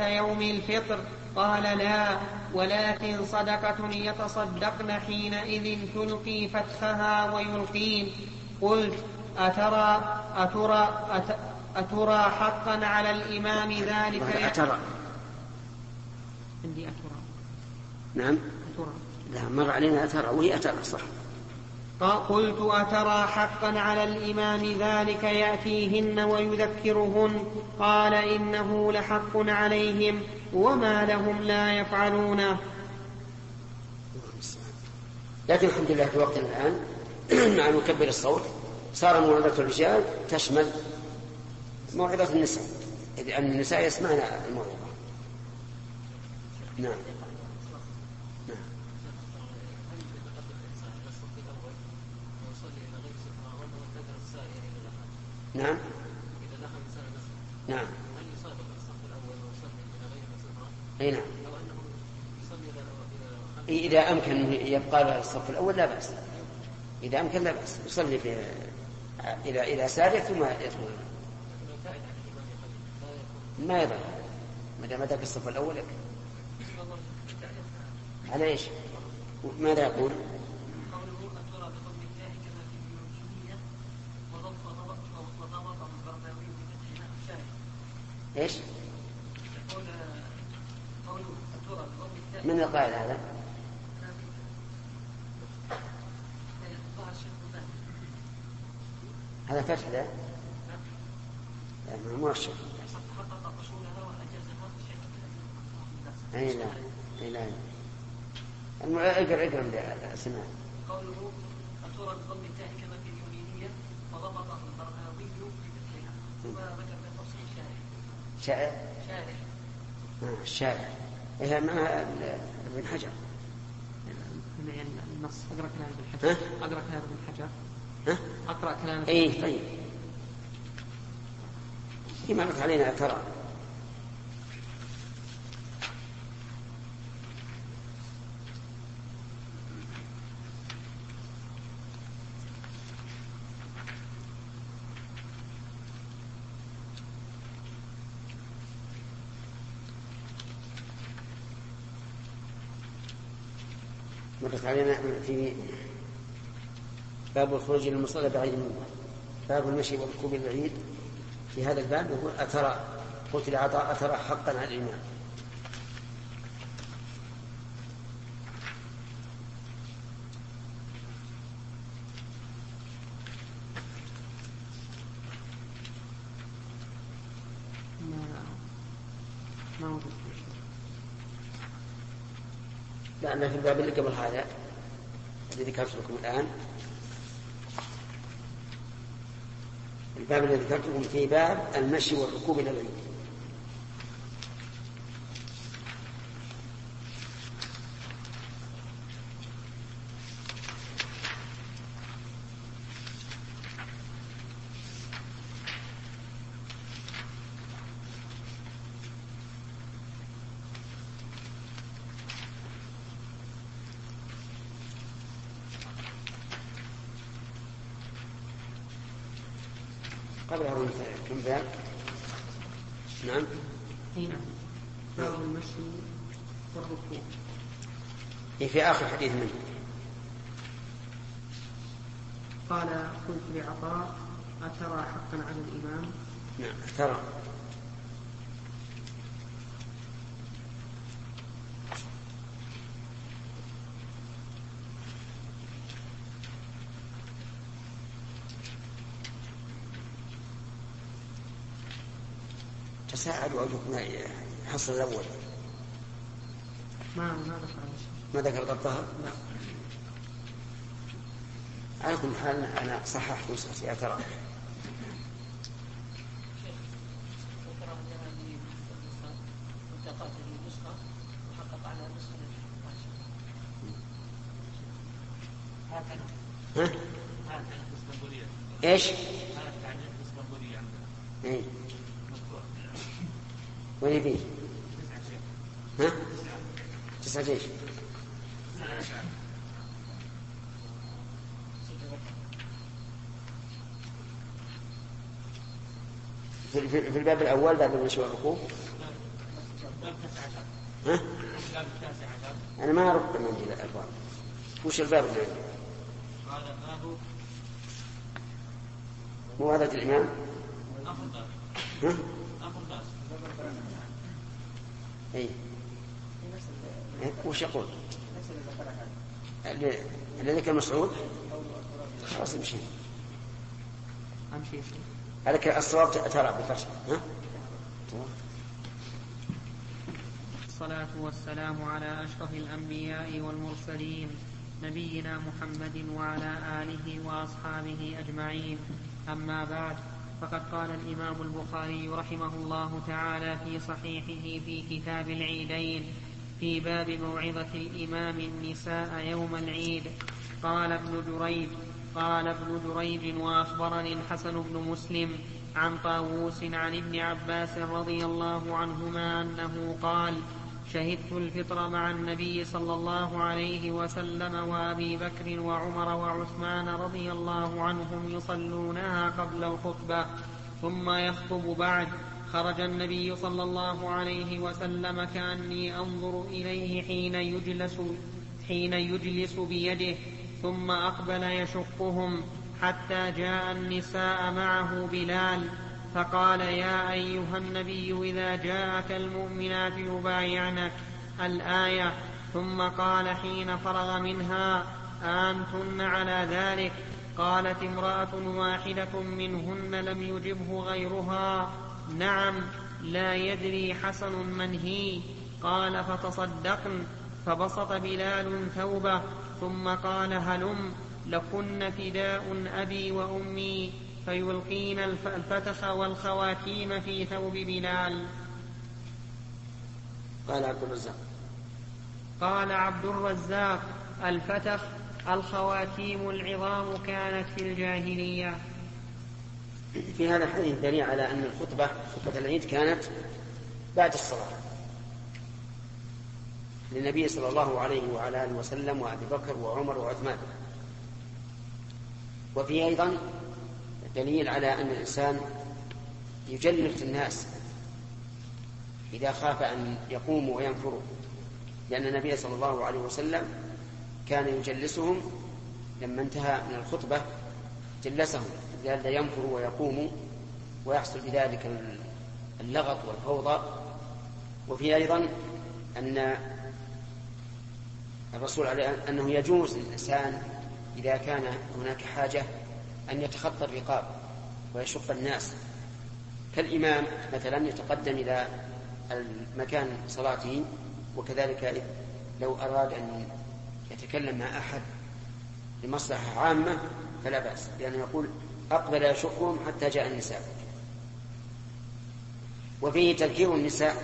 يوم الفطر. قال لا ولكن صدقة يتصدقن حينئذ تلقي فتحها ويلقين. قلت أترى أترى أترى حقا على الإمام ذلك؟ أترى. عندي أترى. نعم. أترى. لا مر علينا أترى وهي أترى صح. قلت أترى حقا على الإمام ذلك يأتيهن ويذكرهن؟ قال إنه لحق عليهم وما لهم لا يفعلونه لكن الحمد لله في وقتنا الآن مع مكبر الصوت صار موعظة الرجال تشمل موعظة النساء إذ أن النساء يسمعن الموعظة. نعم. نعم. نعم. أي نعم. إذا أمكن يبقى له الصف الأول لا بأس. إذا أمكن لا بأس. يصلي في إلى إلى سارية ثم يدخل. ما يضر. ما دام ذاك الصف الأول يكفي. على إيش؟ ماذا يقول؟ إيش؟ من القائل هذا؟ هذا فتح؟ لا مو الشيخ أي لا أي لا اقرأ اقرأ الاسماء قوله أترى بضم التاء كما في اليمينية وضبط البرهاوي بفتحها ثم ذكر شاعر؟ شاعر. آه الشاعر إيه ما ابن حجر. النص. أقرأ كلام ابن حجر. أقرأ كلام ابن حجر. ها؟ أقرأ كلام اي طيب. مرت علينا ترى. مرت علينا في باب الخروج إلى المصلى بعيد منه باب المشي وركوب البعيد. في هذا الباب يقول أترى قلت لعطاء أترى حقا على الإمام ما ما لأن في الباب اللي قبل هذا الذي ذكرت لكم الآن. الباب الذي ذكرت لكم في باب المشي والركوب إلى العيد قبل كم باب؟ نعم اي نعم باب المشي والركوع في آخر حديث منه. قال قلت لعطاء أترى حقا على الإمام؟ نعم ترى تساءلوا أوجكم الحصر الأول. ما ما ذكر ما ذكر ضبطها؟ لا على كل حال أنا صححت نسختي أترى ها؟ إيش؟ إيه وين؟ ها؟ تسعة إيش؟ في, الباب الأول باب المشي والركوب ها؟ أنا ما أرد من عندي الأبواب وش الباب اللي عندي؟ هذا باب مو هذا الإمام؟ ها؟ اي إيه، وش يقول؟ اللي ذكر مسعود خلاص امشي أمشي عليك الصواب ترى بالفتح؟ الصلاة والسلام على أشرف الأنبياء والمرسلين نبينا محمد وعلى آله وأصحابه أجمعين. أما بعد فقد قال الإمام البخاري رحمه الله تعالى في صحيحه في كتاب العيدين في باب موعظة الإمام النساء يوم العيد. قال ابن جريج قال ابن جريج وأخبرني الحسن بن مسلم عن طاووس عن ابن عباس رضي الله عنهما أنه قال شهدت الفطر مع النبي صلى الله عليه وسلم وأبي بكر وعمر وعثمان رضي الله عنهم يصلونها قبل الخطبة ثم يخطب بعد. خرج النبي صلى الله عليه وسلم كأني أنظر إليه حين يجلس حين يجلس بيده ثم أقبل يشقهم حتى جاء النساء معه بلال فقال يا أيها النبي إذا جاءك المؤمنات يبايعنك الآية. ثم قال حين فرغ منها أنتن على ذلك؟ قالت امرأة واحدة منهن لم يجبه غيرها. نعم لا يدري حسن من هي. قال فتصدقن. فبسط بلال ثوبه ثم قال هلم لكن فداء أبي وأمي فيلقين الفتخ والخواتيم في ثوب بلال. قال عبد الرزاق. قال عبد الرزاق الفتخ الخواتيم العظام كانت في الجاهلية. في هذا الحديث دليل على أن الخطبة خطبة العيد كانت بعد الصلاة. للنبي صلى الله عليه وعلى آله وسلم وأبي بكر وعمر وعثمان. وفي أيضا دليل على أن الإنسان يجلف الناس إذا خاف أن يقوموا وينفروا لأن النبي صلى الله عليه وسلم كان يجلسهم لما انتهى من الخطبة جلسهم لئلا ينفروا ويقوموا ويحصل بذلك اللغط والفوضى. وفي أيضا أن الرسول عليه أنه يجوز للإنسان إذا كان هناك حاجة أن يتخطى الرقاب ويشق الناس. كالإمام مثلا يتقدم إلى المكان صلاته وكذلك لو أراد أن يتكلم مع أحد لمصلحة عامة فلا بأس لأنه يقول أقبل يشقهم حتى جاء النساء. وفيه تذكير النساء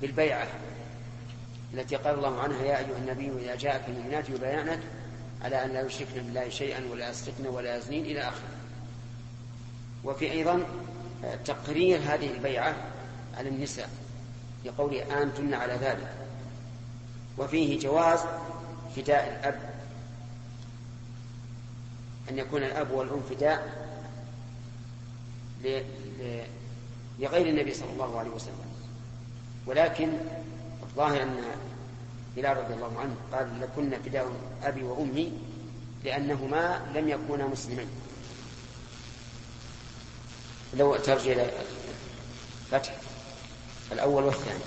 بالبيعة. التي قال الله عنها يا أيها النبي إذا جاءك المؤمنات يبايعنك على أن لا يشركن بالله شيئا ولا يسرقن ولا يزنين إلى آخره. وفي أيضا تقرير هذه البيعة على النساء لقول أنتن على ذلك. وفيه جواز فداء الأب أن يكون الأب والأم فداء لغير النبي صلى الله عليه وسلم. ولكن الظاهر أن بلال رضي الله عنه قال لكن فداء أبي وأمي لأنهما لم يكونا مسلمين. لو ترجع إلى فتح الأول والثاني.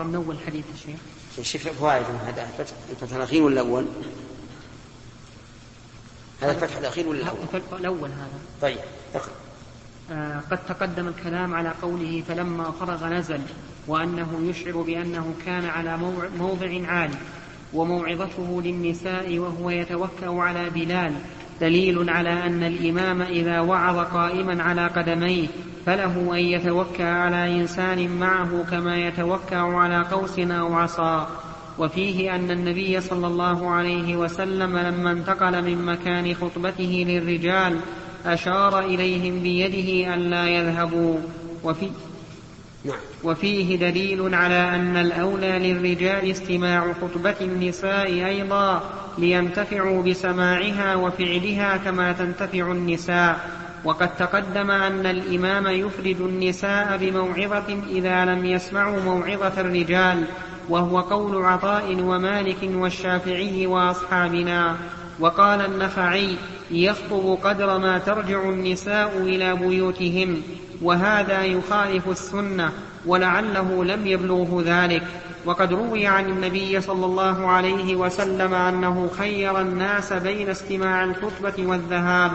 أقرأ من أول حديث الشيخ شوف فوائد هذا الفتح الأخير ولا الأول؟ هذا الفتح الأخير ولا الأول؟ الأول هذا طيب اقرأ آه قد تقدم الكلام على قوله فلما فرغ نزل وأنه يشعر بأنه كان على موضع عالي وموعظته للنساء وهو يتوكأ على بلال دليل على أن الإمام إذا وعظ قائما على قدميه فله أن يتوكأ على إنسان معه كما يتوكأ على قوس أو عصا. وفيه أن النبي صلى الله عليه وسلم لما انتقل من مكان خطبته للرجال أشار إليهم بيده ألا يذهبوا. وفي نعم. وفيه دليل على أن الأولى للرجال استماع خطبة النساء أيضا لينتفعوا بسماعها وفعلها كما تنتفع النساء وقد تقدم أن الإمام يفرد النساء بموعظة إذا لم يسمعوا موعظة الرجال وهو قول عطاء ومالك والشافعي وأصحابنا وقال النخعي يخطب قدر ما ترجع النساء إلى بيوتهن وهذا يخالف السنة ولعله لم يبلغه ذلك. وقد روي عن النبي صلى الله عليه وسلم أنه خير الناس بين استماع الخطبة والذهاب.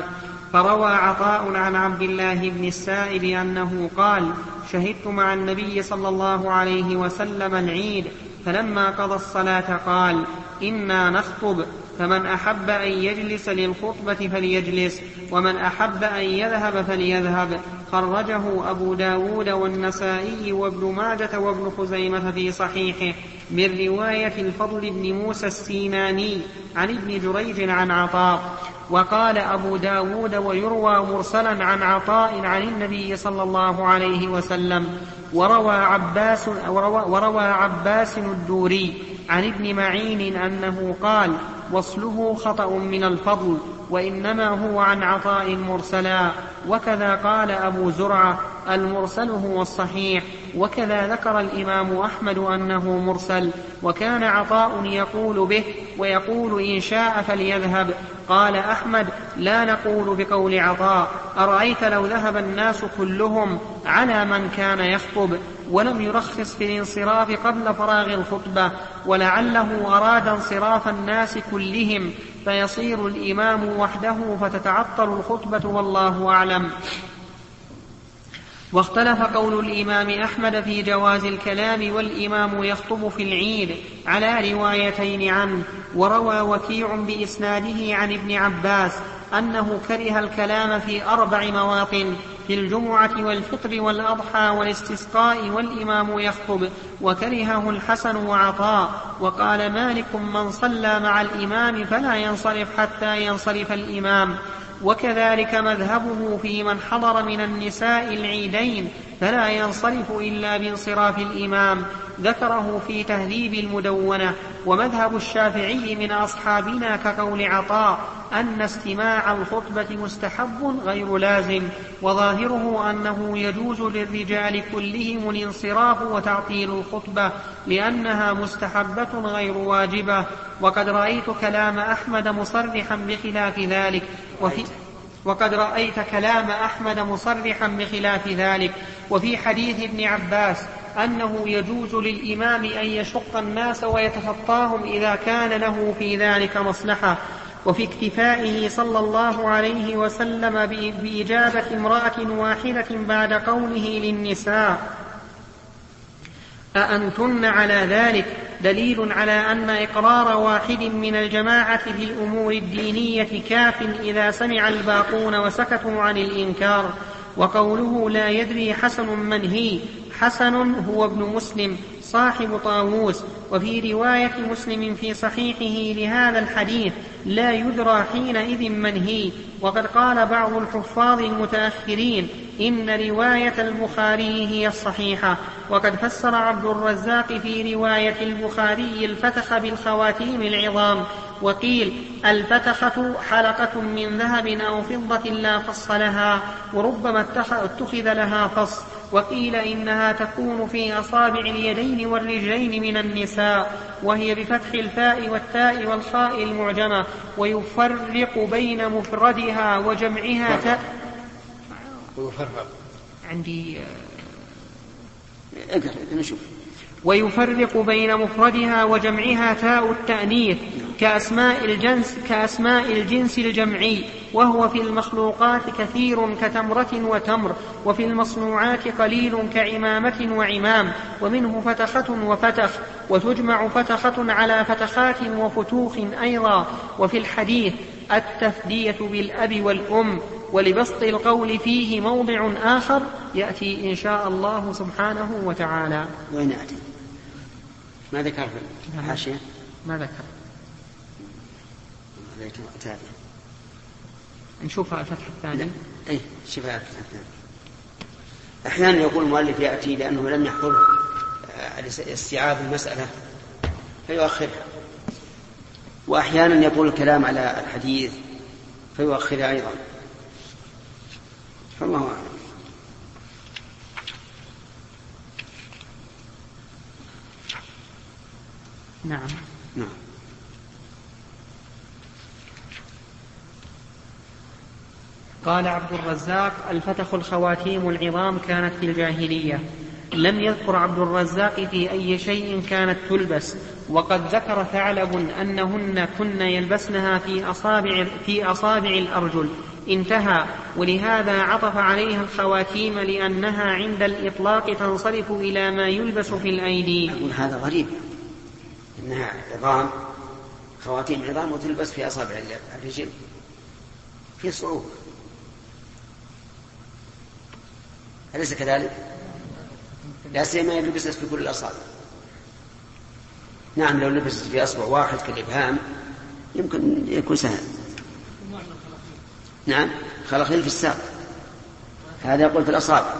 فروى عطاء عن عبد الله بن السائب أنه قال شهدت مع النبي صلى الله عليه وسلم العيد فلما قضى الصلاة قال إنا نخطب فمن أحب أن يجلس للخطبة فليجلس ومن أحب أن يذهب فليذهب. خرجه أبو داود والنسائي وابن ماجة وابن خزيمة في صحيحه من رواية الفضل بن موسى السيناني عن ابن جريج عن عطاء. وقال أبو داود ويروى مرسلا عن عطاء عن النبي صلى الله عليه وسلم. وروى عباس, وروى, وروى عباس الدوري عن ابن معين أنه قال وصله خطأ من الفضل وإنما هو عن عطاء مرسلا. وكذا قال أبو زرعة المرسل هو الصحيح. وكذا ذكر الإمام أحمد أنه مرسل. وكان عطاء يقول به ويقول إن شاء فليذهب. قال أحمد لا نقول بقول عطاء. أرأيت لو ذهب الناس كلهم على من كان يخطب؟ ولم يرخص في الانصراف قبل فراغ الخطبة ولعله أراد انصراف الناس كلهم فيصير الإمام وحده فتتعطل الخطبة والله أعلم. واختلف قول الإمام أحمد في جواز الكلام والإمام يخطب في العيد على روايتين عنه وروى وكيع بإسناده عن ابن عباس أنه كره الكلام في أربع مواطن في الجمعة والفطر والأضحى والاستسقاء والإمام يخطب وكرهه الحسن وعطاء وقال مالك من صلى مع الإمام فلا ينصرف حتى ينصرف الإمام. وكذلك مذهبه في من حضر من النساء العيدين فلا ينصرف إلا بانصراف الإمام. ذكره في تهذيب المدونة. ومذهب الشافعي من أصحابنا كقول عطاء أن استماع الخطبة مستحب غير لازم وظاهره أنه يجوز للرجال كلهم الانصراف وتعطيل الخطبة لأنها مستحبة غير واجبة. وقد رأيت كلام أحمد مصرحا بخلاف ذلك. وفي وقد رأيت كلام أحمد مصرحا بخلاف ذلك. وفي حديث ابن عباس أنه يجوز للإمام أن يشق الناس ويتخطاهم إذا كان له في ذلك مصلحة. وفي اكتفائه صلى الله عليه وسلم بإجابة امرأة واحدة بعد قوله للنساء أأنتن على ذلك؟ دليل على أن إقرار واحد من الجماعة في الأمور الدينية كاف إذا سمع الباقون وسكتوا عن الإنكار وقوله لا يدري حسن من هي حسن هو ابن مسلم صاحب طاووس وفي رواية مسلم في صحيحه لهذا الحديث لا يدرى حينئذ من هي. وقد قال بعض الحفاظ المتأخرين إن رواية البخاري هي الصحيحة. وقد فسر عبد الرزاق في رواية البخاري الفتخ بالخواتيم العظام. وقيل الفتخة حلقة من ذهب أو فضة لا فص لها وربما اتخذ لها فص. وقيل إنها تكون في أصابع اليدين والرجلين من النساء وهي بفتح الفاء والتاء والخاء المعجمة ويفرق بين مفردها وجمعها تاء ويفرق عندي اقرأ نشوف. ويفرق بين مفردها وجمعها تاء التأنيث كأسماء الجنس كأسماء الجنس الجمعي وهو في المخلوقات كثير كتمرة وتمر وفي المصنوعات قليل كعمامة وعمام ومنه فتخة وفتخ وتجمع فتخة على فتخات وفتوخ أيضا. وفي الحديث التفدية بالأب والأم ولبسط القول فيه موضع آخر يأتي إن شاء الله سبحانه وتعالى. وين يأتي؟ ما ذكر في الحاشية ما ذكر تابع نشوفها الفتح الثاني اي الفتح الثاني أحيانا يقول المؤلف يأتي لأنه لم يحضره آه، استيعاب المسألة فيؤخرها. وأحيانا يقول الكلام على الحديث فيؤخرها أيضا. فالله أعلم. نعم. نعم. قال عبد الرزاق الفتخ الخواتيم العظام كانت في الجاهلية. لم يذكر عبد الرزاق في أي شيء كانت تلبس. وقد ذكر ثعلب أنهن كن يلبسنها في أصابع, في أصابع الأرجل. انتهى. ولهذا عطف عليها الخواتيم لأنها عند الإطلاق تنصرف إلى ما يلبس في الأيدي. أقول هذا غريب. إنها عظام خواتيم عظام وتلبس في أصابع الرجل في صعوبة. أليس كذلك؟ لا سيما يلبس في كل الأصابع. نعم لو لبست في أصبع واحد كالإبهام يمكن يكون سهل. نعم خلخيل في الساق. هذا يقول في الأصابع.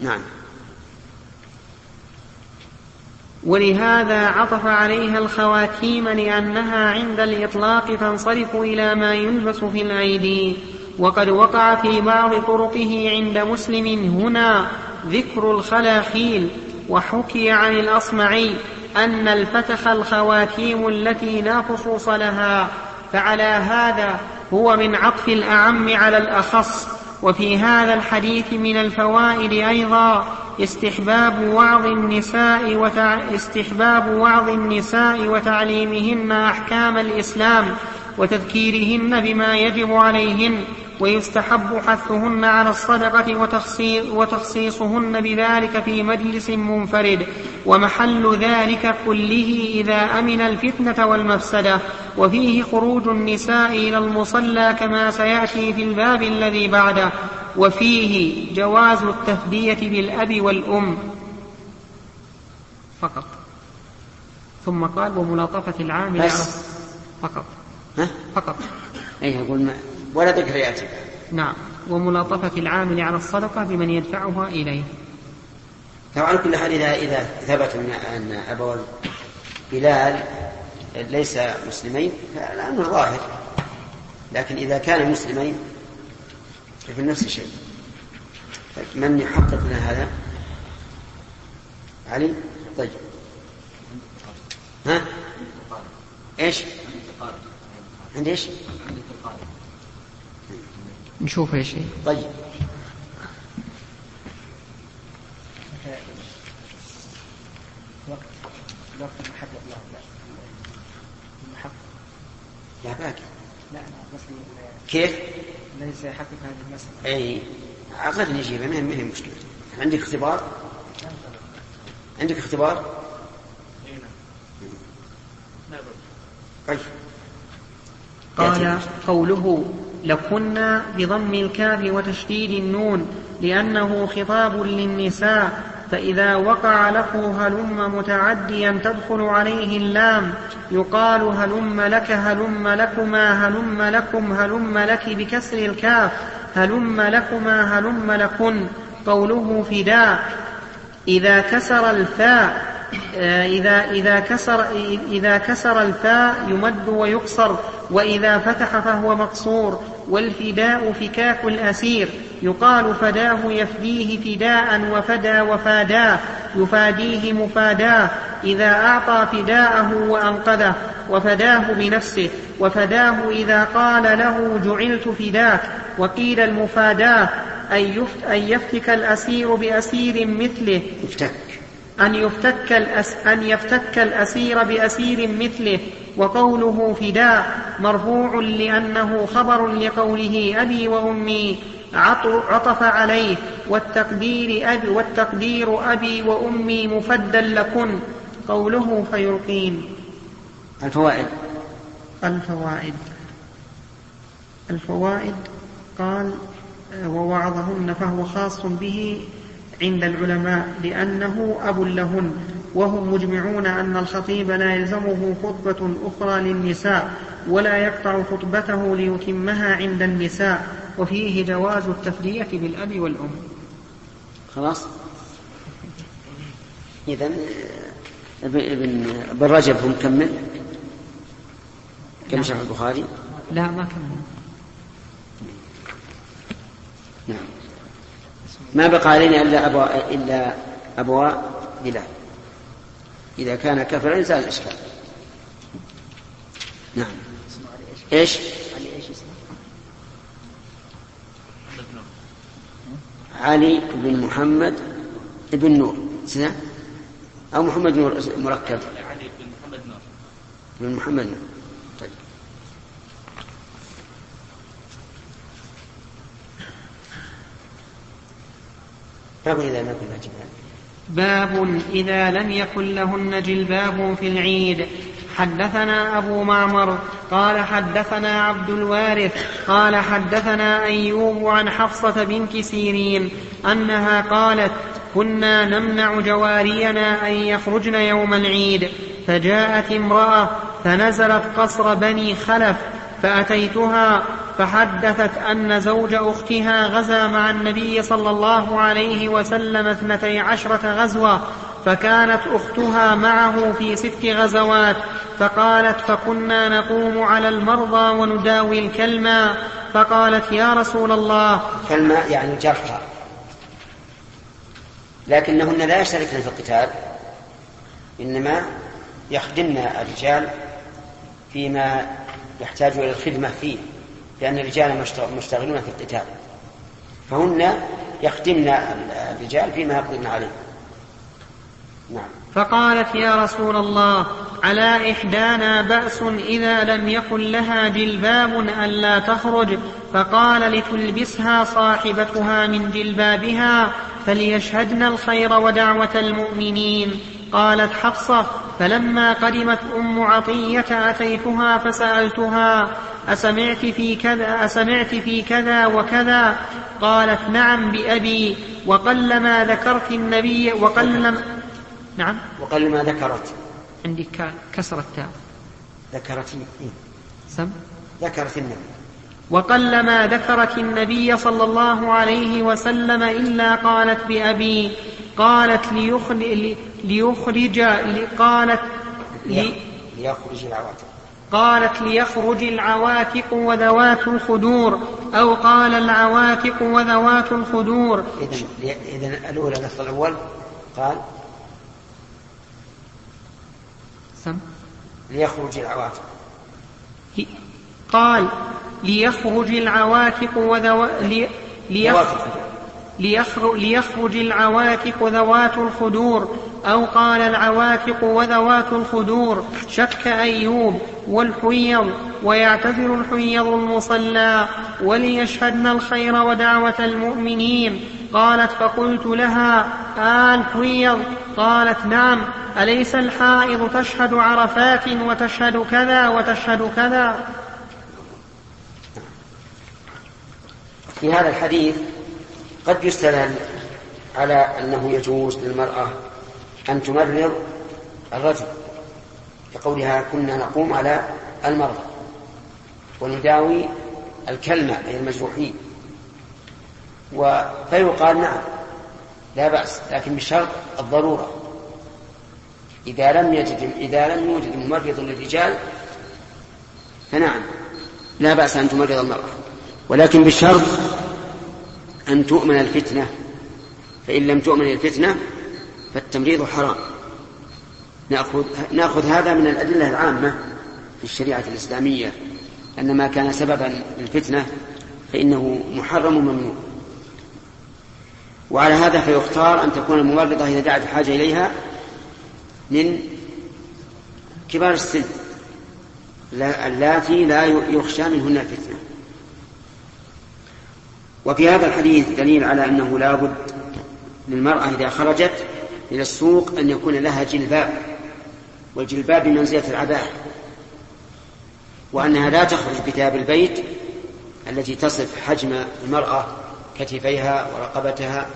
نعم. ولهذا عطف عليها الخواتيم لأنها عند الإطلاق تنصرف إلى ما يلبس في الأيدي وقد وقع في بعض طرقه عند مسلم هنا ذكر الخلاخيل وحكي عن الأصمعي أن الفتخ الخواتيم التي لا خصوص لها فعلى هذا هو من عطف الأعم على الأخص. وفي هذا الحديث من الفوائد أيضا استحباب وعظ النساء وتع... استحباب وعظ النساء وتعليمهن أحكام الإسلام وتذكيرهن بما يجب عليهن ويستحب حثهن على الصدقة وتخصيصهن بذلك في مجلس منفرد ومحل ذلك كله إذا أمن الفتنة والمفسدة وفيه خروج النساء إلى المصلى كما سيأتي في الباب الذي بعده. وفيه جواز التفدية بالأب والأم. فقط. ثم قال وملاطفة العامل بس. فقط. ها؟ فقط. أي يقول ما ولا ذكر يأتي نعم. وملاطفة العامل على الصدقة بمن يدفعها إليه. طبعا كل حال إذا إذا ثبت أن أبو بلال ليس مسلمين فالأمر ظاهر. لكن إذا كان مسلمين ففي نفس الشيء من يحقق لنا هذا؟ علي؟ طيب. ها؟ إيش؟ عند إيش؟ نشوف إيش طيب. وقت وقت له لا لا باقي كيف؟ سيحقق هذه المسألة؟ أي غدا نجيبها ما هي مشكلة؟ عندك اختبار؟ عندك اختبار؟ طيب. قال قوله لكنا بضم الكاف وتشديد النون لأنه خطاب للنساء فإذا وقع له هلم متعديا تدخل عليه اللام يقال هلم لك هلم لكما هلم لكم هلم لك بكسر الكاف هلم لكما هلم لكن قوله فداء. إذا كسر الفاء آه، إذا إذا كسر إذا كسر الفاء يمد ويقصر وإذا فتح فهو مقصور والفداء فكاك الأسير. يقال فداه يفديه فداء وفدى وفاداه يفاديه مفاداه إذا أعطى فداءه وأنقذه وفداه بنفسه وفداه إذا قال له جعلت فداك وقيل المفاداه أن, يفت أن يفتك الأسير بأسير مثله. يفتك. أن يفتك, الأس أن يفتك الأسير بأسير مثله. وقوله فداء مرفوع لأنه خبر لقوله أبي وأمي عطف عليه والتقدير أبي, والتقدير أبي وأمي مفدا لكن قوله فيلقين. الفوائد. الفوائد. الفوائد قال ووعظهن فهو خاص به عند العلماء لأنه أب لهن. وهم مجمعون أن الخطيب لا يلزمه خطبة أخرى للنساء ولا يقطع خطبته ليتمها عند النساء وفيه جواز التفدية بالأب والأم. خلاص؟ إذا ابن ابن رجب هو مكمل كم شرح البخاري؟ لا ما كمل. نعم. ما بقى علينا إلا أبوا إلا أبواء بلال. إذا كان كفرا زال الإشكال نعم. إيش؟ علي بن محمد بن نور. سنة أو محمد نور مركب. علي بن محمد نور. بن محمد نور طيب. باب إذا ما كنا جبال باب إذا لم يكن لهن جلباب في العيد. حدثنا أبو معمر قال حدثنا عبد الوارث قال حدثنا أيوب عن حفصة بنت سيرين أنها قالت كنا نمنع جوارينا أن يخرجن يوم العيد. فجاءت امرأة فنزلت قصر بني خلف فأتيتها فحدثت أن زوج أختها غزا مع النبي صلى الله عليه وسلم اثنتي عشرة غزوة فكانت أختها معه في ست غزوات فقالت فكنا نقوم على المرضى ونداوي الكلمة. فقالت يا رسول الله. كلمة يعني جرحى. لكنهن لا يشتركن في القتال إنما يخدمن الرجال فيما يحتاج إلى الخدمة فيه. لأن الرجال مشتغلون في القتال. فهن يخدمن الرجال فيما يقدرن عليه. نعم. فقالت يا رسول الله على إحدانا بأس إذا لم يكن لها جلباب ألا تخرج؟ فقال لتلبسها صاحبتها من جلبابها فليشهدن الخير ودعوة المؤمنين. قالت حفصة فلما قدمت أم عطية أتيتها فسألتها أسمعت في كذا أسمعت في كذا وكذا؟ قالت نعم بأبي وقلما ذكرت النبي وقلما نعم؟ وقلما ذكرت. عندي كسر التاء. ذكرت إيه؟ سم. ذكرت النبي. وقلما ذكرت النبي صلى الله عليه وسلم إلا قالت بأبي. قالت ليخرج, ليخرج قالت لي ليخرج العواتق. قالت ليخرج العواتق وذوات الخدور أو قال العواتق وذوات الخدور. إذن الأولى اللفظ الأول قال سم. ليخرج العواتق. قال ليخرج العواتق وذو... لي... ليخرج ليخرج العواتق ذوات الخدور. أو قال العواتق وذوات الخدور شك أيوب والحيض ويعتذر الحيض المصلى وليشهدن الخير ودعوة المؤمنين. قالت فقلت لها آه الحيض قالت نعم. أليس الحائض تشهد عرفات وتشهد كذا وتشهد كذا؟ في هذا الحديث قد يستدل على أنه يجوز للمرأة أن تمرض الرجل كقولها كنا نقوم على المرضى ونداوي الكلمة أي المجروحين. فيقال نعم لا بأس لكن بشرط الضرورة. إذا لم يجد إذا لم يوجد ممرض للرجال فنعم لا بأس أن تمرض المرأة. ولكن بشرط أن تؤمن الفتنة فإن لم تؤمن الفتنة فالتمريض حرام. نأخذ, نأخذ هذا من الأدلة العامة في الشريعة الإسلامية أن ما كان سببا للفتنة فإنه محرم ممنوع وعلى هذا فيختار أن تكون الممرضة إذا دعت الحاجة إليها من كبار السن اللاتي لا يخشى منهن الفتنة. وفي هذا الحديث دليل على أنه لا بد للمرأة إذا خرجت إلى السوق أن يكون لها جلباب والجلباب بمنزلة العباءة وأنها لا تخرج بثياب البيت التي تصف حجم المرأة كتفيها ورقبتها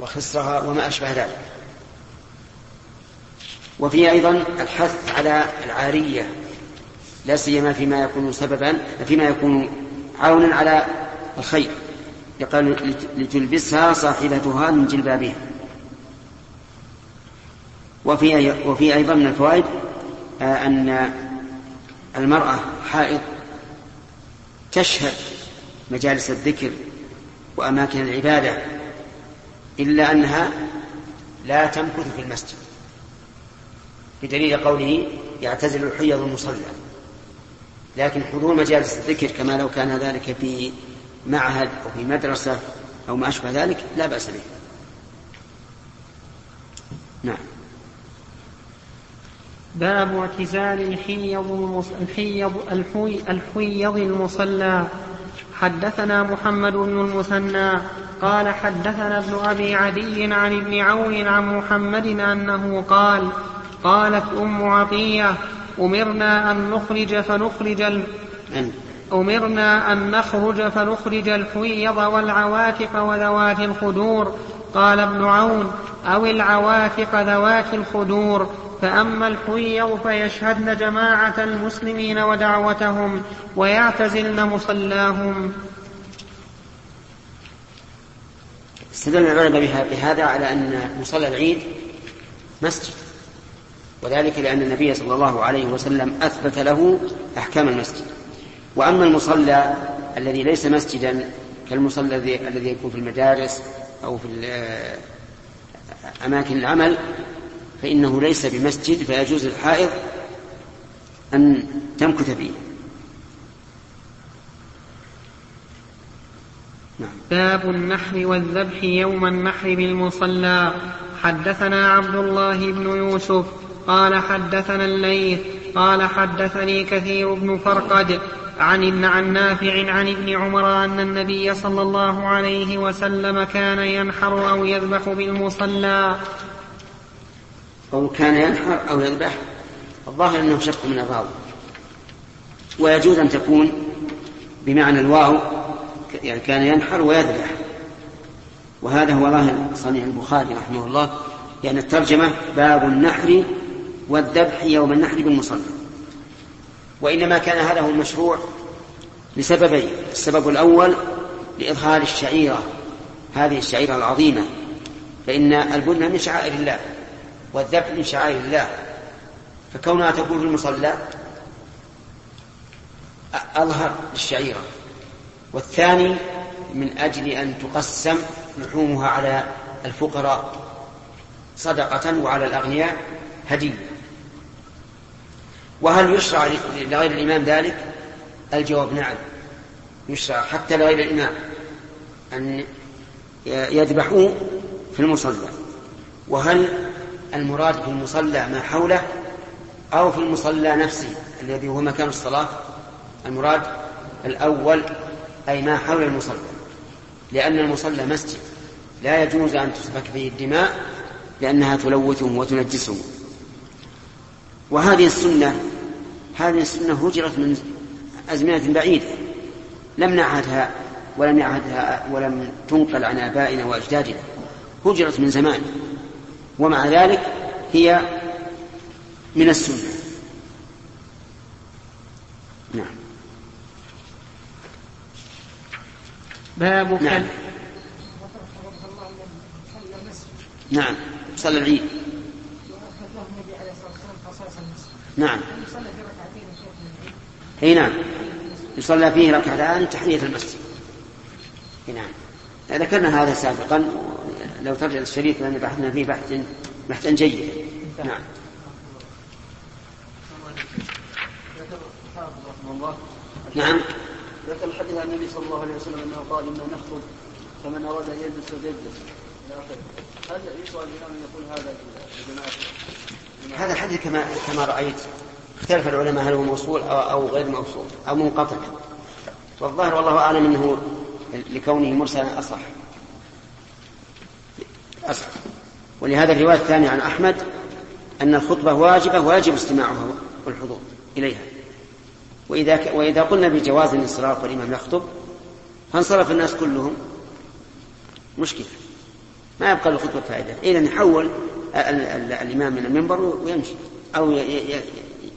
وخصرها وما أشبه ذلك. وفيه أيضا الحث على العارية لا سيما فيما يكون سببا فيما يكون عونا على الخير يقال لتلبسها صاحبتها من جلبابها. وفي وفي أيضا من الفوائد آه، أن المرأة حائض تشهد مجالس الذكر وأماكن العبادة إلا أنها لا تمكث في المسجد بدليل قوله يعتزل الحيض المصلى. لكن حضور مجالس الذكر كما لو كان ذلك في معهد أو في مدرسة أو ما أشبه ذلك لا بأس به. نعم. باب اعتزال الحيض الحيض الحيض المصلى. حدثنا محمد بن المثنى قال حدثنا ابن أبي عدي عن ابن عون عن محمد أنه قال قالت أم عطية أمرنا أن نخرج فنخرج ال... أمرنا أن نخرج فنخرج الحيض والعواتق وذوات الخدور. قال ابن عون أو العواتق ذوات الخدور. فأما الحيض فيشهدن جماعة المسلمين ودعوتهم ويعتزلن مصلاهم. استدل العلماء بهذا على أن مصلى العيد مسجد وذلك لأن النبي صلى الله عليه وسلم أثبت له أحكام المسجد. وأما المصلى الذي ليس مسجدا كالمصلى الذي يكون في المدارس أو في أماكن العمل فإنه ليس بمسجد فيجوز للحائض أن تمكث فيه. نعم. باب النحر والذبح يوم النحر بالمصلى. حدثنا عبد الله بن يوسف قال حدثنا الليث قال حدثني كثير بن فرقد عن عن نافع عن ابن عمر أن النبي صلى الله عليه وسلم كان ينحر أو يذبح بالمصلى. أو كان ينحر أو يذبح الظاهر أنه شق من الراوي. ويجوز أن تكون بمعنى الواو يعني كان ينحر ويذبح. وهذا هو ظاهر صنيع البخاري رحمه الله يعني الترجمة باب النحر والذبح يوم النحر بالمصلى وإنما كان هذا هو المشروع لسببين السبب الأول لإظهار الشعيرة هذه الشعيرة العظيمة فإن البنة من شعائر الله. والذبح من شعائر الله. فكونها تكون في المصلى أظهر للشعيرة. والثاني من أجل أن تقسم لحومها على الفقراء صدقة وعلى الأغنياء هدية. وهل يشرع لغير الإمام ذلك؟ الجواب نعم يشرع حتى لغير الإمام أن يذبحوا في المصلى. وهل المراد في المصلى ما حوله أو في المصلى نفسه الذي هو مكان الصلاة. المراد الأول أي ما حول المصلى لأن المصلى مسجد لا يجوز أن تسفك فيه الدماء لأنها تلوثه وتنجسه. وهذه السنة هذه السنة هجرت من أزمنة بعيدة لم نعهدها ولم يعهدها ولم تنقل عن آبائنا وأجدادنا هجرت من زمان. ومع ذلك هي من السنة. نعم. باب نعم. نعم. صلى العيد. نعم. أي نعم. يصلى فيه ركعتان تحية المسجد. نعم. ذكرنا هذا سابقا لو ترجع الشريف لأن بحثنا فيه بحث بحثا جيدا نعم. نعم. ذكر الحديث عن النبي صلى الله عليه وسلم أنه قال أنا نخطب فمن أراد أن يجلس فليجلس هل يسوى الإمام أن يقول هذا لجماعة هذا الحديث كما كما رأيت اختلف العلماء هل هو موصول أو, أو غير موصول أو منقطع. والظاهر والله أعلم أنه لكونه مرسلا أصح. أصح ولهذا الرواية الثانية عن أحمد أن الخطبة واجبة ويجب استماعها والحضور إليها. وإذا ك... وإذا قلنا بجواز الانصراف والإمام يخطب فانصرف الناس كلهم. مشكلة. ما يبقى للخطبة فائدة. نحول ال... ال... الإمام من المنبر ويمشي. أو.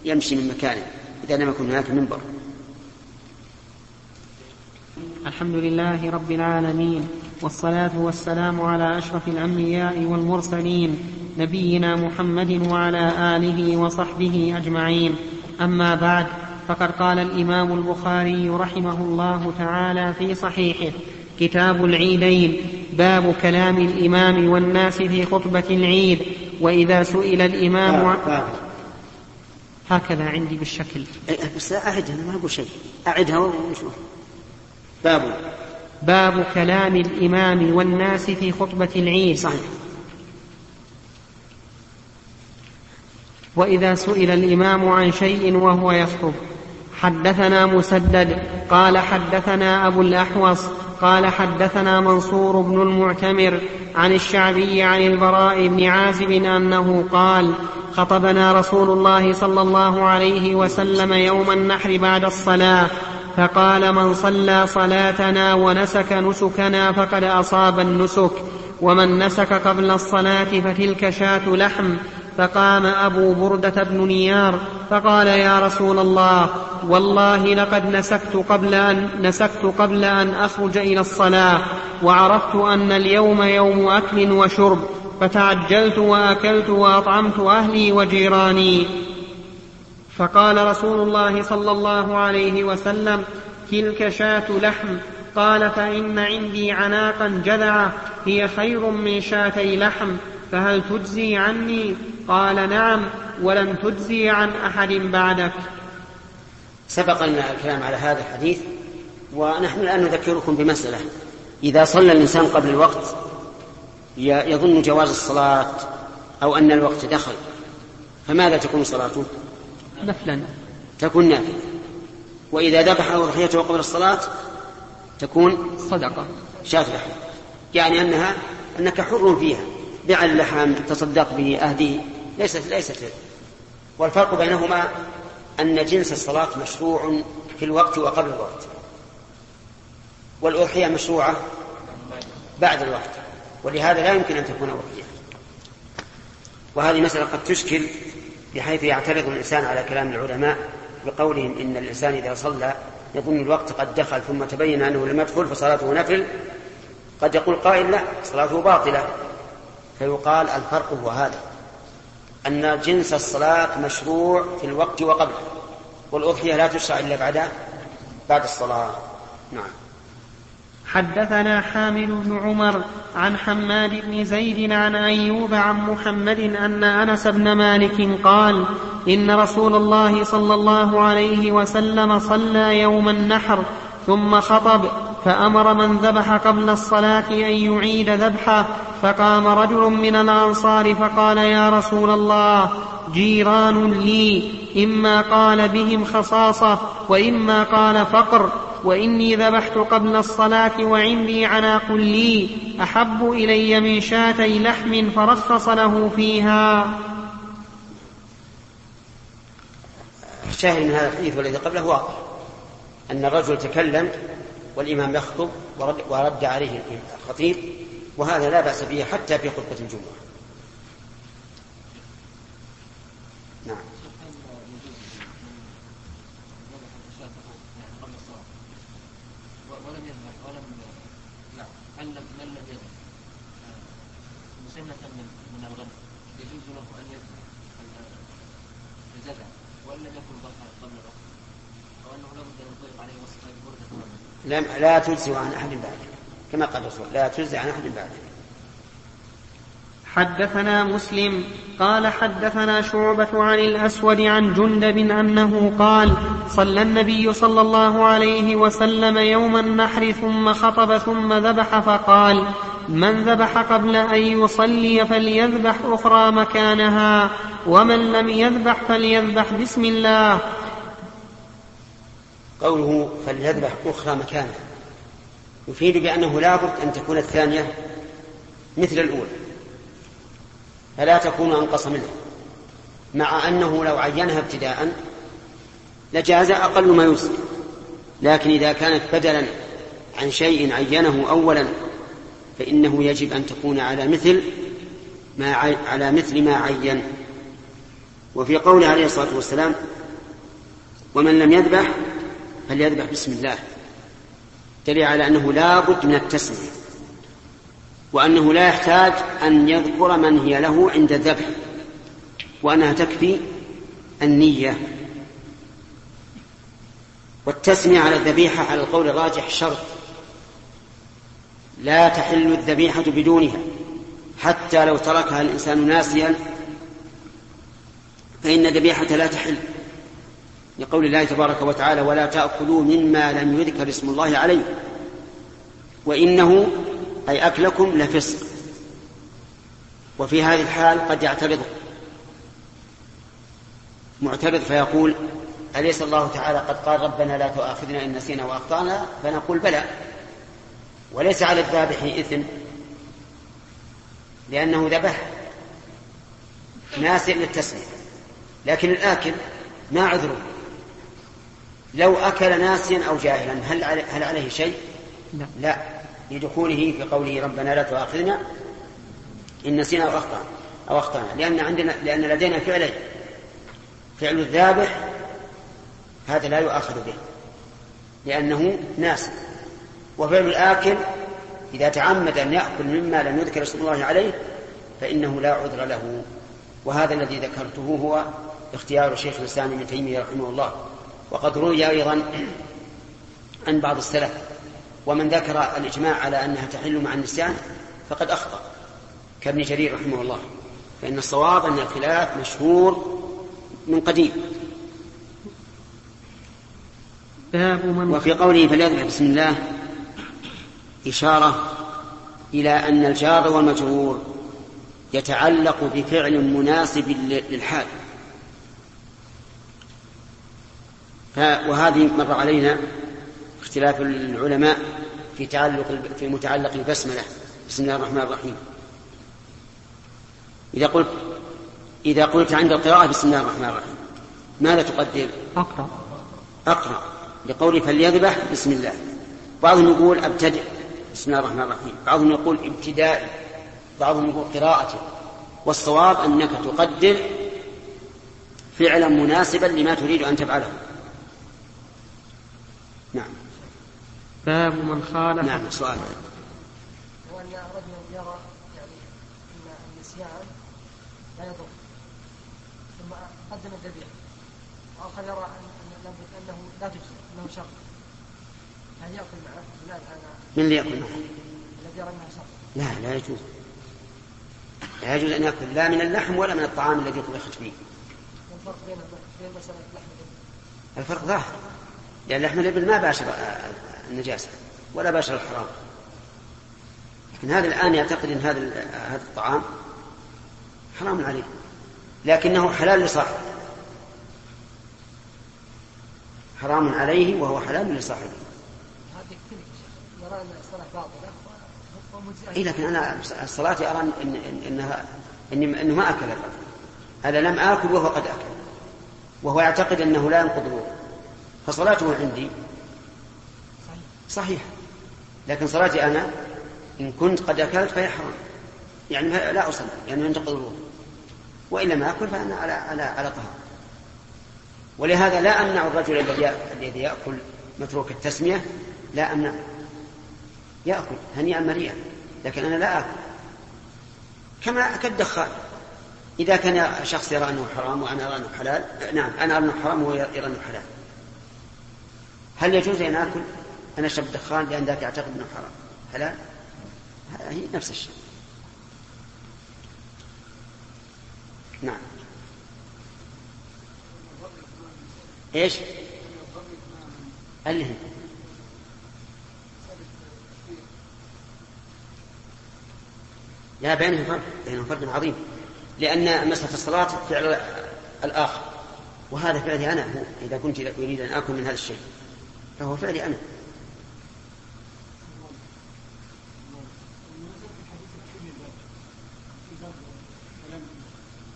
يمشي من مكانه. إذا لم يكن هناك منبر. الحمد لله رب العالمين. والصلاة والسلام على أشرف الأنبياء والمرسلين نبينا محمد وعلى آله وصحبه أجمعين. أما بعد فقد قال الإمام البخاري رحمه الله تعالى في صحيحه كتاب العيدين باب كلام الإمام والناس في خطبة العيد. وإذا سئل الإمام عن هكذا عندي بالشكل. بس أعدها أنا ما أقول شيء. أعدها ونشوف باب. باب كلام الإمام والناس في خطبة العيد. صحيح. وإذا سئل الإمام عن شيء وهو يخطب حدثنا مسدد قال حدثنا أبو الأحوص قال حدثنا منصور بن المعتمر عن الشعبي عن البراء بن عازب أنه قال خطبنا رسول الله صلى الله عليه وسلم يوم النحر بعد الصلاة فقال من صلى صلاتنا ونسك نسكنا فقد أصاب النسك ومن نسك قبل الصلاة فتلك شاة لحم. فقام أبو بردة بن نيار فقال يا رسول الله والله لقد نسكت قبل أن نسكت قبل أن أخرج إلى الصلاة وعرفت أن اليوم يوم أكل وشرب فتعجلت وأكلت وأطعمت أهلي وجيراني. فقال رسول الله صلى الله عليه وسلم تلك شاة لحم. قال فإن عندي عناقا جذعة هي خير من شاتي لحم فهل تجزي عني؟ قال نعم ولن تجزي عن أحد بعدك. سبق لنا الكلام على هذا الحديث ونحن الآن نذكركم بمسألة. إذا صلى الإنسان قبل الوقت يظن جواز الصلاة أو أن الوقت دخل فماذا تكون صلاته؟ نفلا. تكون نافلة وإذا ذبح أضحيته قبل الصلاة تكون صدقة. لحم يعني أنها أنك حر فيها. بع اللحم تصدق به أهدي ليست ليست والفرق بينهما أن جنس الصلاة مشروع في الوقت وقبل الوقت. والأضحية مشروعة بعد الوقت. ولهذا لا يمكن أن تكون أضحية. وهذه مسألة قد تشكل بحيث يعترض الإنسان على كلام العلماء بقولهم إن الإنسان إذا صلى يظن الوقت قد دخل ثم تبين أنه لم يدخل فصلاته نفل. قد يقول قائل لا صلاته باطلة. فيقال الفرق هو هذا أن جنس الصلاة مشروع في الوقت وقبله والأضحية لا تشرع إلا بعد بعد الصلاة. نعم. حدثنا حامد بن عمر عن حماد بن زيد عن أيوب عن محمد أن أنس بن مالك قال إن رسول الله صلى الله عليه وسلم صلى يوم النحر ثم خطب فأمر من ذبح قبل الصلاة أن يعيد ذبحه فقام رجل من الأنصار فقال يا رسول الله جيران لي إما قال بهم خصاصة وإما قال فقر. وإني ذبحت قبل الصلاة وعندي عناق لي أحب إلي من شاتي لحم فرخص له فيها. الشاهد من هذا الحديث والذي قبله واضح. أن الرجل تكلم والإمام يخطب ورد, ورد عليه الخطيب وهذا لا بأس به حتى في خطبة الجمعة نعم ولم يذبح ولم لا من لم من لم يذبح مسنة من من الغنم يجوز له ان يذبح الجذع وإن لم يكن قبل الوقت أو أنه لابد أن يطلق عليه وصف لم لا تجزي عن أحد بعده كما قال الرسول لا تجزي عن أحد بعده حدثنا مسلم قال حدثنا شعبة عن الأسود عن جندب أنه قال صلى النبي صلى الله عليه وسلم يوم النحر ثم خطب ثم ذبح فقال من ذبح قبل أن يصلي فليذبح أخرى مكانها. ومن لم يذبح فليذبح بسم الله. قوله فليذبح أخرى مكانها يفيد بأنه لابد أن تكون الثانية مثل الأولى. فلا تكون أنقص منها. مع أنه لو عينها ابتداء لجاز أقل ما يجزي. لكن إذا كانت بدلا عن شيء عينه أولا فإنه يجب أن تكون على مثل ما على مثل ما عين. وفي قوله عليه الصلاة والسلام ومن لم يذبح فليذبح بسم الله. دليل على أنه لا بد من التسمية وأنه لا يحتاج أن يذكر من هي له عند الذبح وأنها تكفي النية. والتسمية على الذبيحة على القول الراجح شرط لا تحل الذبيحة بدونها حتى لو تركها الإنسان ناسيا فإن الذبيحة لا تحل لقول الله تبارك وتعالى ولا تأكلوا مما لم يذكر اسم الله عليه وإنه أي أكلكم لفسق وفي هذه الحال قد يعترض معترض فيقول أليس الله تعالى قد قال ربنا لا تؤاخذنا إن نسينا وأخطأنا فنقول بلى وليس على الذابح إثم لأنه ذبح ناسي للتسمية لكن الآكل ما عذره. لو أكل ناسيا أو جاهلا هل هل عليه شيء؟ لا, لا. لدخوله في قوله ربنا لا تؤاخذنا إن نسينا أو أخطأنا أو أخطأنا. لأن عندنا لأن لدينا فعلين. فعل الذابح هذا لا يؤاخذ به لأنه ناس. وفعل الآكل إذا تعمد أن يأكل مما لم يذكر اسم الله عليه فإنه لا عذر له. وهذا الذي ذكرته هو اختيار شيخ الإسلام ابن تيمية رحمه الله. وقد روي أيضا عن بعض السلف ومن ذكر الإجماع على أنها تحل مع النسيان فقد أخطأ كابن جرير رحمه الله. فإن الصواب أن الخلاف مشهور من قديم. باب من وفي قوله فليذبح بسم الله إشارة إلى أن الجار والمجرور يتعلق بفعل مناسب للحال. وهذه مر علينا اختلاف العلماء في تعلق في متعلق البسملة. بسم الله الرحمن الرحيم. إذا قلت إذا قلت عند القراءة بسم الله الرحمن الرحيم. ماذا تقدم؟ أقرأ. أقرأ. لقوله فليذبح بسم الله. بعضهم يقول أبتدئ بسم الله الرحمن الرحيم. بعضهم يقول ابتدائي. بعضهم يقول قراءة. والصواب أنك تقدر فعلا مناسبا لما تريد أن تفعله. نعم. باب من خالف نعم سؤال هو أن رجلا يرى يعني أن النسيان لا يضر. ثم قدم الذبيحة. وآخر يرى أن أنه لا تجزي أنه شر. هل يأكل معه؟ بناء على من اللي يأكل معه؟ الذي يرى أنها شر. لا لا يجوز. لا يجوز أن يأكل لا من اللحم ولا من الطعام الذي طبخت فيه والفرق بين بين مسألة لحم الإبل الفرق ظاهر. لأن لحم الإبل ما باشر النجاسة ولا باشر الحرام. لكن هذا الآن يعتقد أن هذا هذا الطعام حرام عليه. لكنه حلال لصاحبه. حرام عليه وهو حلال لصاحبه. هذا اي لكن أنا الصلاة أرى إن إن انها إن إنه ما أكل قبل أنا لم آكل وهو قد أكل. وهو يعتقد إنه لا ينقض الوضوء. فصلاته عندي. صحيح. لكن صلاتي أنا إن كنت قد أكلت فهي حرام. يعني لا أصلي لأنه ينتقض الوضوء. وان لم أكل فأنا على على على طهاره ولهذا لا أمنع الرجل الذي يأكل متروك التسمية لا امنعه يأكل هنيئا مريئا لكن أنا لا آكل. كما كالدخان. إذا كان شخص يرى أنه حرام وأنا أرى أنه حلال نعم أنا أرى أنه حرام وهو يرى أنه حلال. هل يجوز أن آكل؟ أنا أشرب دخان لأن ذاك يعتقد أنه حرام. حلال هي نفس الشيء. نعم. إيش؟ اللي هي لا بينهم فرق. بينهم فرق عظيم. لأن مسألة الصلاة فعل الآخر. وهذا فعلي أنا هو إذا كنت أريد أن آكل من هذا الشيء. فهو فعلي أنا.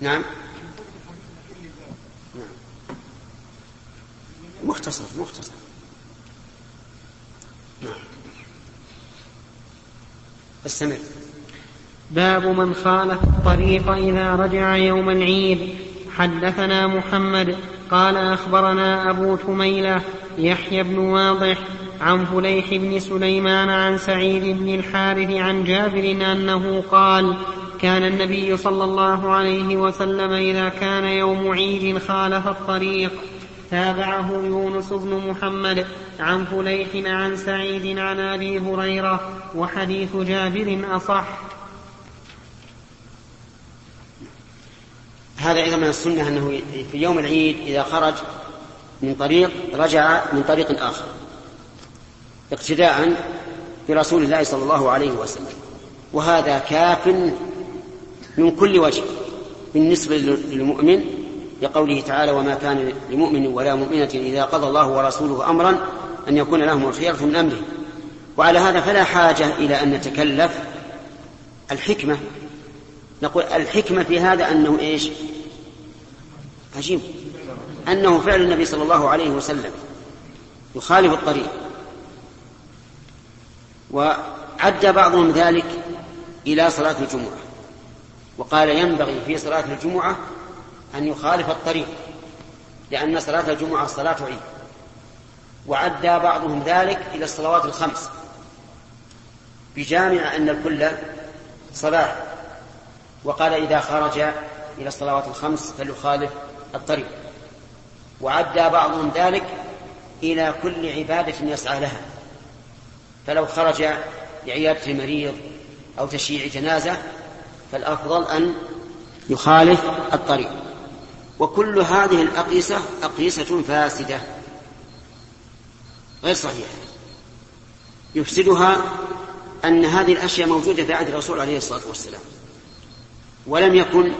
نعم. نعم. مختصر مختصر. نعم. استمر. باب من خالف الطريق إذا رجع يوم العيد. حدثنا محمد قال أخبرنا أبو تميلة يحيى بن واضح عن فليح بن سليمان عن سعيد بن الحارث عن جابر أنه قال كان النبي صلى الله عليه وسلم إذا كان يوم عيد خالف الطريق. تابعه يونس بن محمد عن فليح عن سعيد عن أبي هريرة وحديث جابر أصح. هذا أيضا من السنة أنه في يوم العيد إذا خرج من طريق رجع من طريق آخر اقتداء برسول الله صلى الله عليه وسلم. وهذا كاف من كل وجه بالنسبة للمؤمن لقوله تعالى وما كان لمؤمن ولا مؤمنة إذا قضى الله ورسوله أمرا أن يكون لهم الخيرة من أمره. وعلى هذا فلا حاجة إلى أن نتكلف. الحكمة نقول الحكمة في هذا أنه إيش؟ عجيب. أنه فعل النبي صلى الله عليه وسلم يخالف الطريق. وعد بعضهم ذلك إلى صلاة الجمعة. وقال ينبغي في صلاة الجمعة أن يخالف الطريق لأن صلاة الجمعة صلاة عيد. وعدى بعضهم ذلك إلى الصلوات الخمس. بجامع أن الكل صلاة وقال إذا خرج إلى الصلوات الخمس فليخالف الطريق. وعدى بعضهم ذلك إلى كل عبادة يسعى لها. فلو خرج لعيادة المريض أو تشييع جنازة فالأفضل أن يخالف الطريق. وكل هذه الأقيسة أقيسة فاسدة. غير صحيحة. يفسدها أن هذه الأشياء موجودة في عهد الرسول عليه الصلاة والسلام. ولم يكن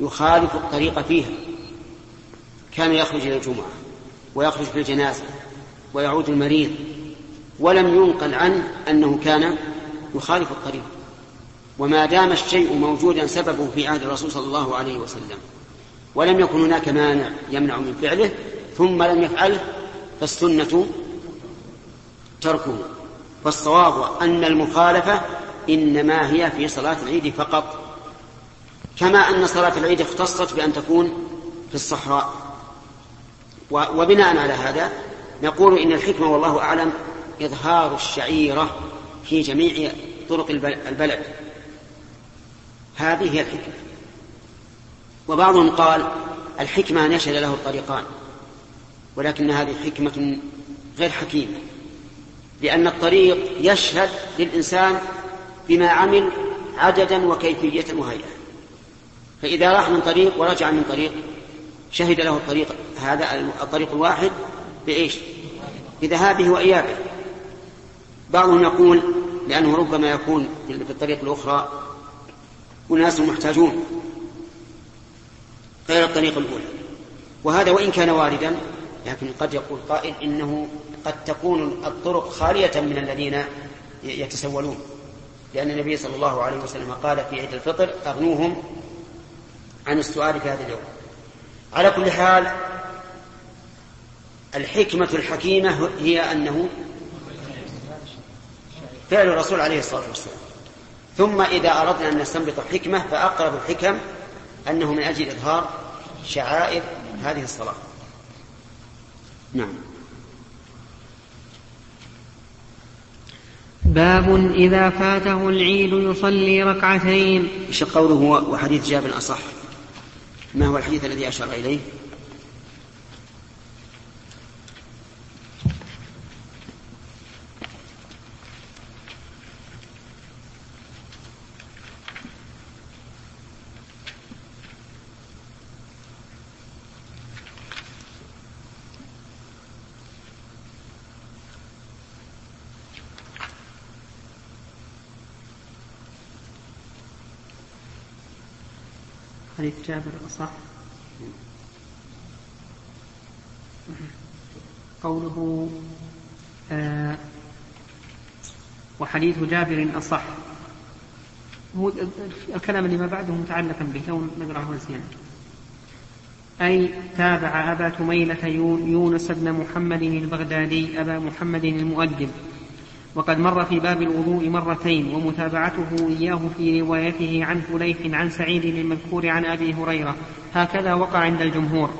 يخالف الطريق فيها. كان يخرج إلى الجمعة ويخرج في الجنازة ويعود المريض ولم ينقل عنه أنه كان يخالف الطريق. وما دام الشيء موجودا سببه في عهد الرسول صلى الله عليه وسلم ولم يكن هناك مانع يمنع من فعله ثم لم يفعله فالسنة تركه. فالصواب أن المخالفة إنما هي في صلاة العيد فقط. كما أن صلاة العيد اختصت بأن تكون في الصحراء. وبناء على هذا نقول إن الحكمة والله أعلم إظهار الشعيرة في جميع طرق البلد. هذه هي الحكمة. وبعضهم قال الحكمة أن يشهد له الطريقان ولكن هذه حكمة غير حكيمة لأن الطريق يشهد للإنسان بما عمل عددا وكيفية وهيئة فإذا راح من طريق ورجع من طريق شهد له الطريق هذا الطريق الواحد بإيش؟ بذهابه وإيابه. بعضهم يقول لأنه ربما يكون في الطريق الأخرى أناس محتاجون غير الطريق الأولى. وهذا وإن كان واردا لكن قد يقول قائل إنه قد تكون الطرق خالية من الذين يتسولون. لأن النبي صلى الله عليه وسلم قال في عيد الفطر أغنوهم عن السؤال في هذا اليوم. على كل حال الحكمة الحكيمة هي أنه فعل الرسول عليه الصلاة والسلام. ثم إذا أردنا أن نستنبط الحكمة فأقرب الحكم أنه من أجل إظهار شعائر هذه الصلاة. نعم. باب إذا فاته العيد يصلي ركعتين. قوله وحديث جابر أصح ما هو الحديث الذي أشار إليه؟ حديث جابر أصح قوله آه وحديث جابر أصح. الكلام اللي ما بعده متعلقا به لو نقرأه زيادة أي تابع أبا تميلة يونس بن محمد البغدادي أبا محمد المؤدب. وقد مر في باب الوضوء مرتين ومتابعته إياه في روايته عن فليح عن سعيد المذكور عن أبي هريرة. هكذا وقع عند الجمهور.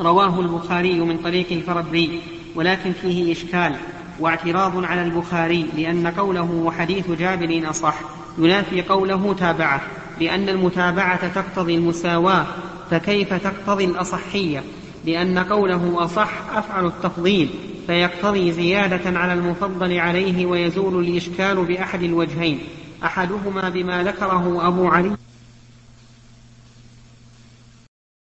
رواه البخاري من طريق الفربري ولكن فيه إشكال واعتراض على البخاري لأن قوله وحديث جابر أصح ينافي قوله تابعة لأن المتابعة تقتضي المساواة فكيف تقتضي الأصحية؟ لأن قوله أصح أفعل التفضيل. فيقتضي زيادة على المفضل عليه ويزول الإشكال بأحد الوجهين أحدهما بما ذكره أبو علي.